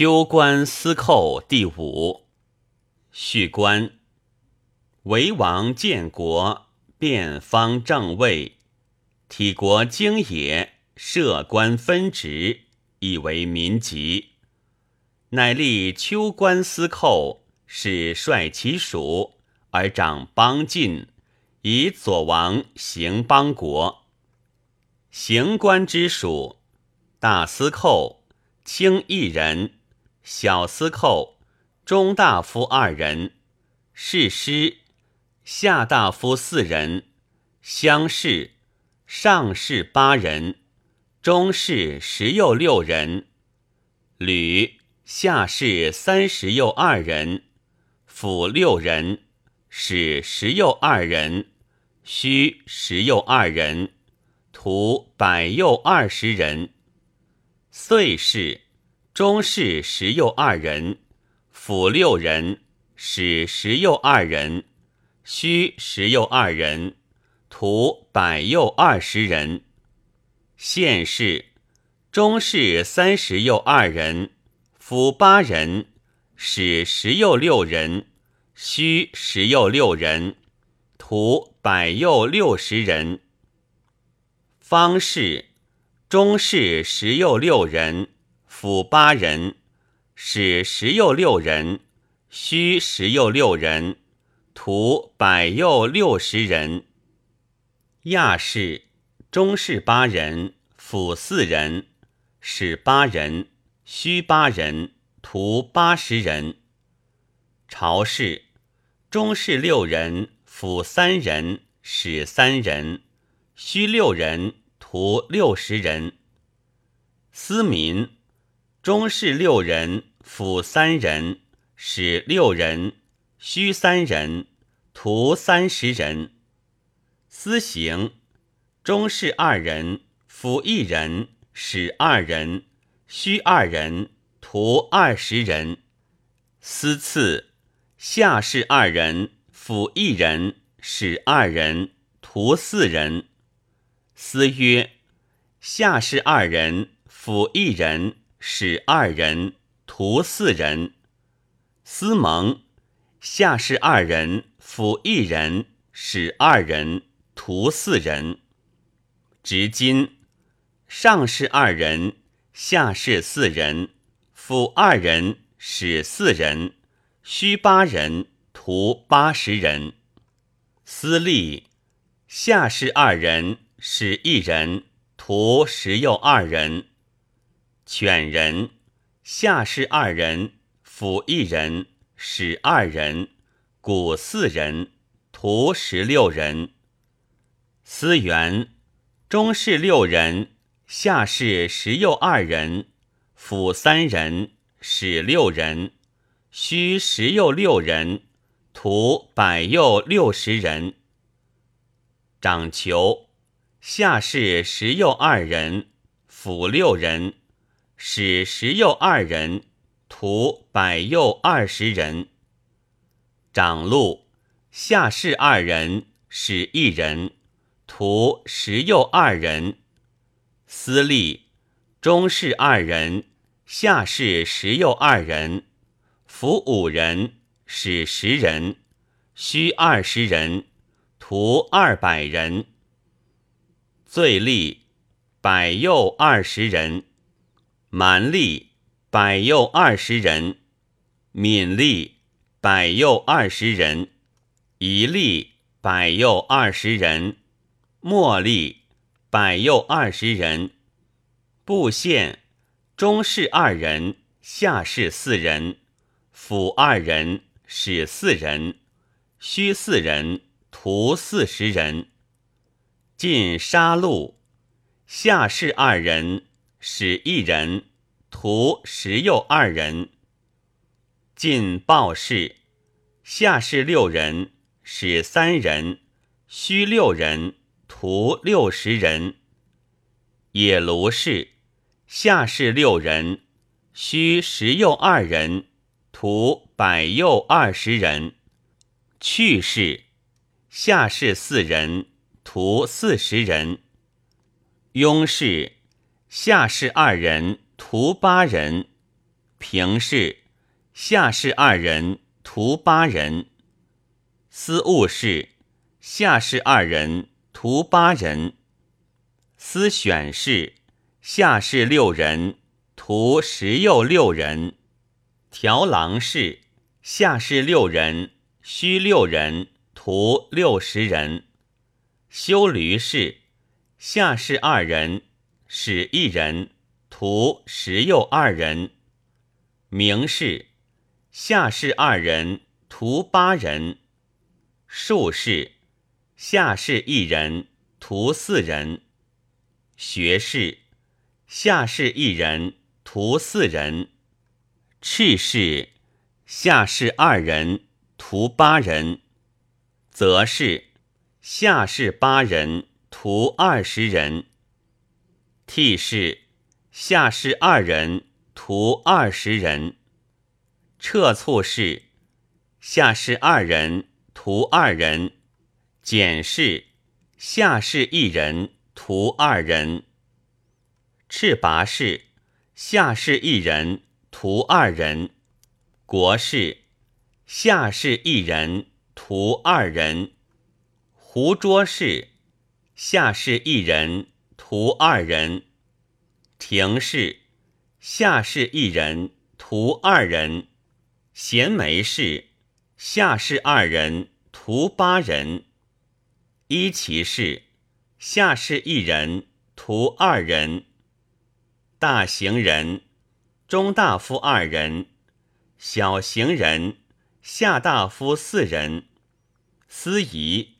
秋官司寇第五。叙官：为王建国，变方正位，体国经也，设官分职，以为民籍。乃立秋官司寇，使率其属而掌邦晋，以左王行邦国。行官之属，大司寇，卿一人。小司寇、中大夫二人，士师、下大夫四人，乡试、上士八人，中士十又六人，吕、下士三十又二人，府六人，使十又二人，虚十又二人，徒百又二十人，岁士。中士十又二人，府六人，使十又二人，虚十又二人，徒百又二十人。县士，中士三十又二人，府八人，使十又六人，虚十又六人，徒百又六十人。方士，中士十又六人。府八人，使十又六人，虚十又六人，徒百又六十人。亚士，中士八人，府四人，使八人，虚八人，徒八十人。朝士，中士六人，府三人，使三人，虚六人，徒六十人。司民。中士六人，府三人，使六人，虚三人，徒三十人。司行，中士二人，府一人，使二人，虚二人，徒二十人。司次，下士二人，府一人，使二人，徒四人。司曰：下士二人，府一人。使二人，徒四人。司蒙，下士二人，辅一人，使二人，徒四人。执金，上士二人，下士四人，辅二人，使四人，虚八人，徒八十人。司隶，下士二人，使一人，徒十又二人。犬人，下士二人，府一人，使二人，鼓四人，徒十六人。司员，中士六人，下士十又二人，府三人，使六人，虚十又六人，徒百又六十人。掌球，下士十又二人，府六人。使十又二人，徒百又二十人。长陆下士二人，使一人，徒十又二人。司隶中士二人，下士十又二人，服五人，使十人，虚二十人，徒二百人。最吏百又二十人。蛮吏百又二十人，闽吏百又二十人，夷吏百又二十人，末吏百又二十人。布县中士二人，下士四人，府二人，使四人，虚四人，徒四十人。进杀戮，下士二人。使一人，徒十又二人。进报事，下士六人，使三人，虚六人，徒六十人。野卢氏，下士六人，虚十又二人，徒百又二十人。去世，下士四人，徒四十人。雍氏。下士二人，徒八人；平氏，下士二人，徒八人。司务氏，下士二人，徒八人。司选士，下士六人，徒十又六人。调郎氏，下士六人，须六人，徒六十人。修驴氏，下士二人，使一人，徒十又二人。名士，下士二人，徒八人。术士，下士一人，徒四人；学士，下士一人，徒四人；赤士，下士二人，徒八人；则士，下士八人，徒二十人；替士，下士二人，徒二十人；撤促士，下士二人。徒二人，简氏下士一人，徒二人。赤拔氏下士一人，徒二人。国士下士一人，徒二人。胡捉氏下士一人，徒二人。廷氏下士一人，徒二人。贤梅氏。下士二人，徒八人；一骑士，下士一人，徒二人；大行人，中大夫二人；小行人，下大夫四人；司仪，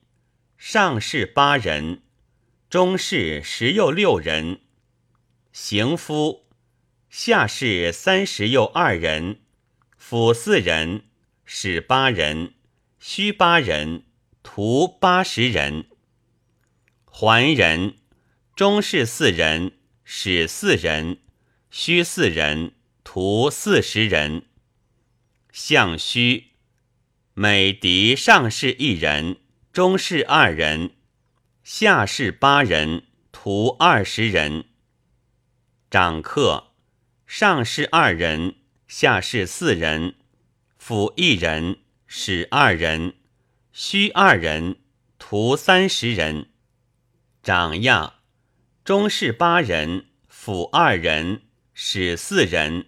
上士八人，中士十又六人；行夫，下士三十又二人，辅四人。使八人，须八人，徒八十人。还人，中士四人，使四人，须四人，徒四十人。相须，每敌上士一人，中士二人，下士八人，徒二十人。掌客，上士二人，下士四人。辅一人，使二人，须二人，徒三十人。长亚，中士八人，辅二人，使四人，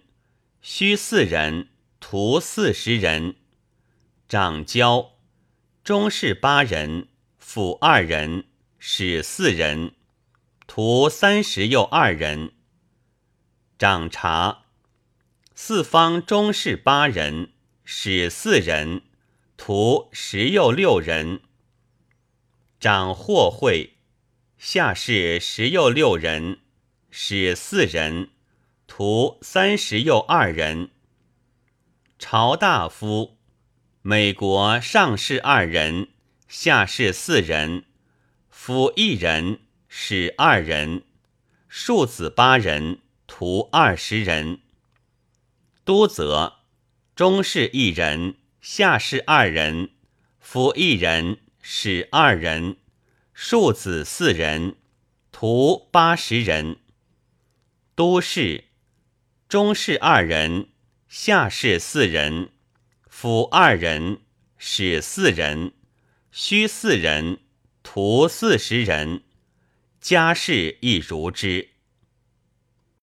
须四人，徒四十人。长交，中士八人，辅二人，使四人，徒三十又二人。掌察，四方中士八人。使四人，徒十又六人。掌货会，下士十又六人，使四人，徒三十又二人。朝大夫，美国上士二人，下士四人，辅一人，使二人，庶子八人，徒二十人。都则。中士一人，下士二人，辅一人，使二人，庶子四人，徒八十人。都士，中士二人，下士四人，辅二人，使四人，须四人，徒四十人。家事亦如之。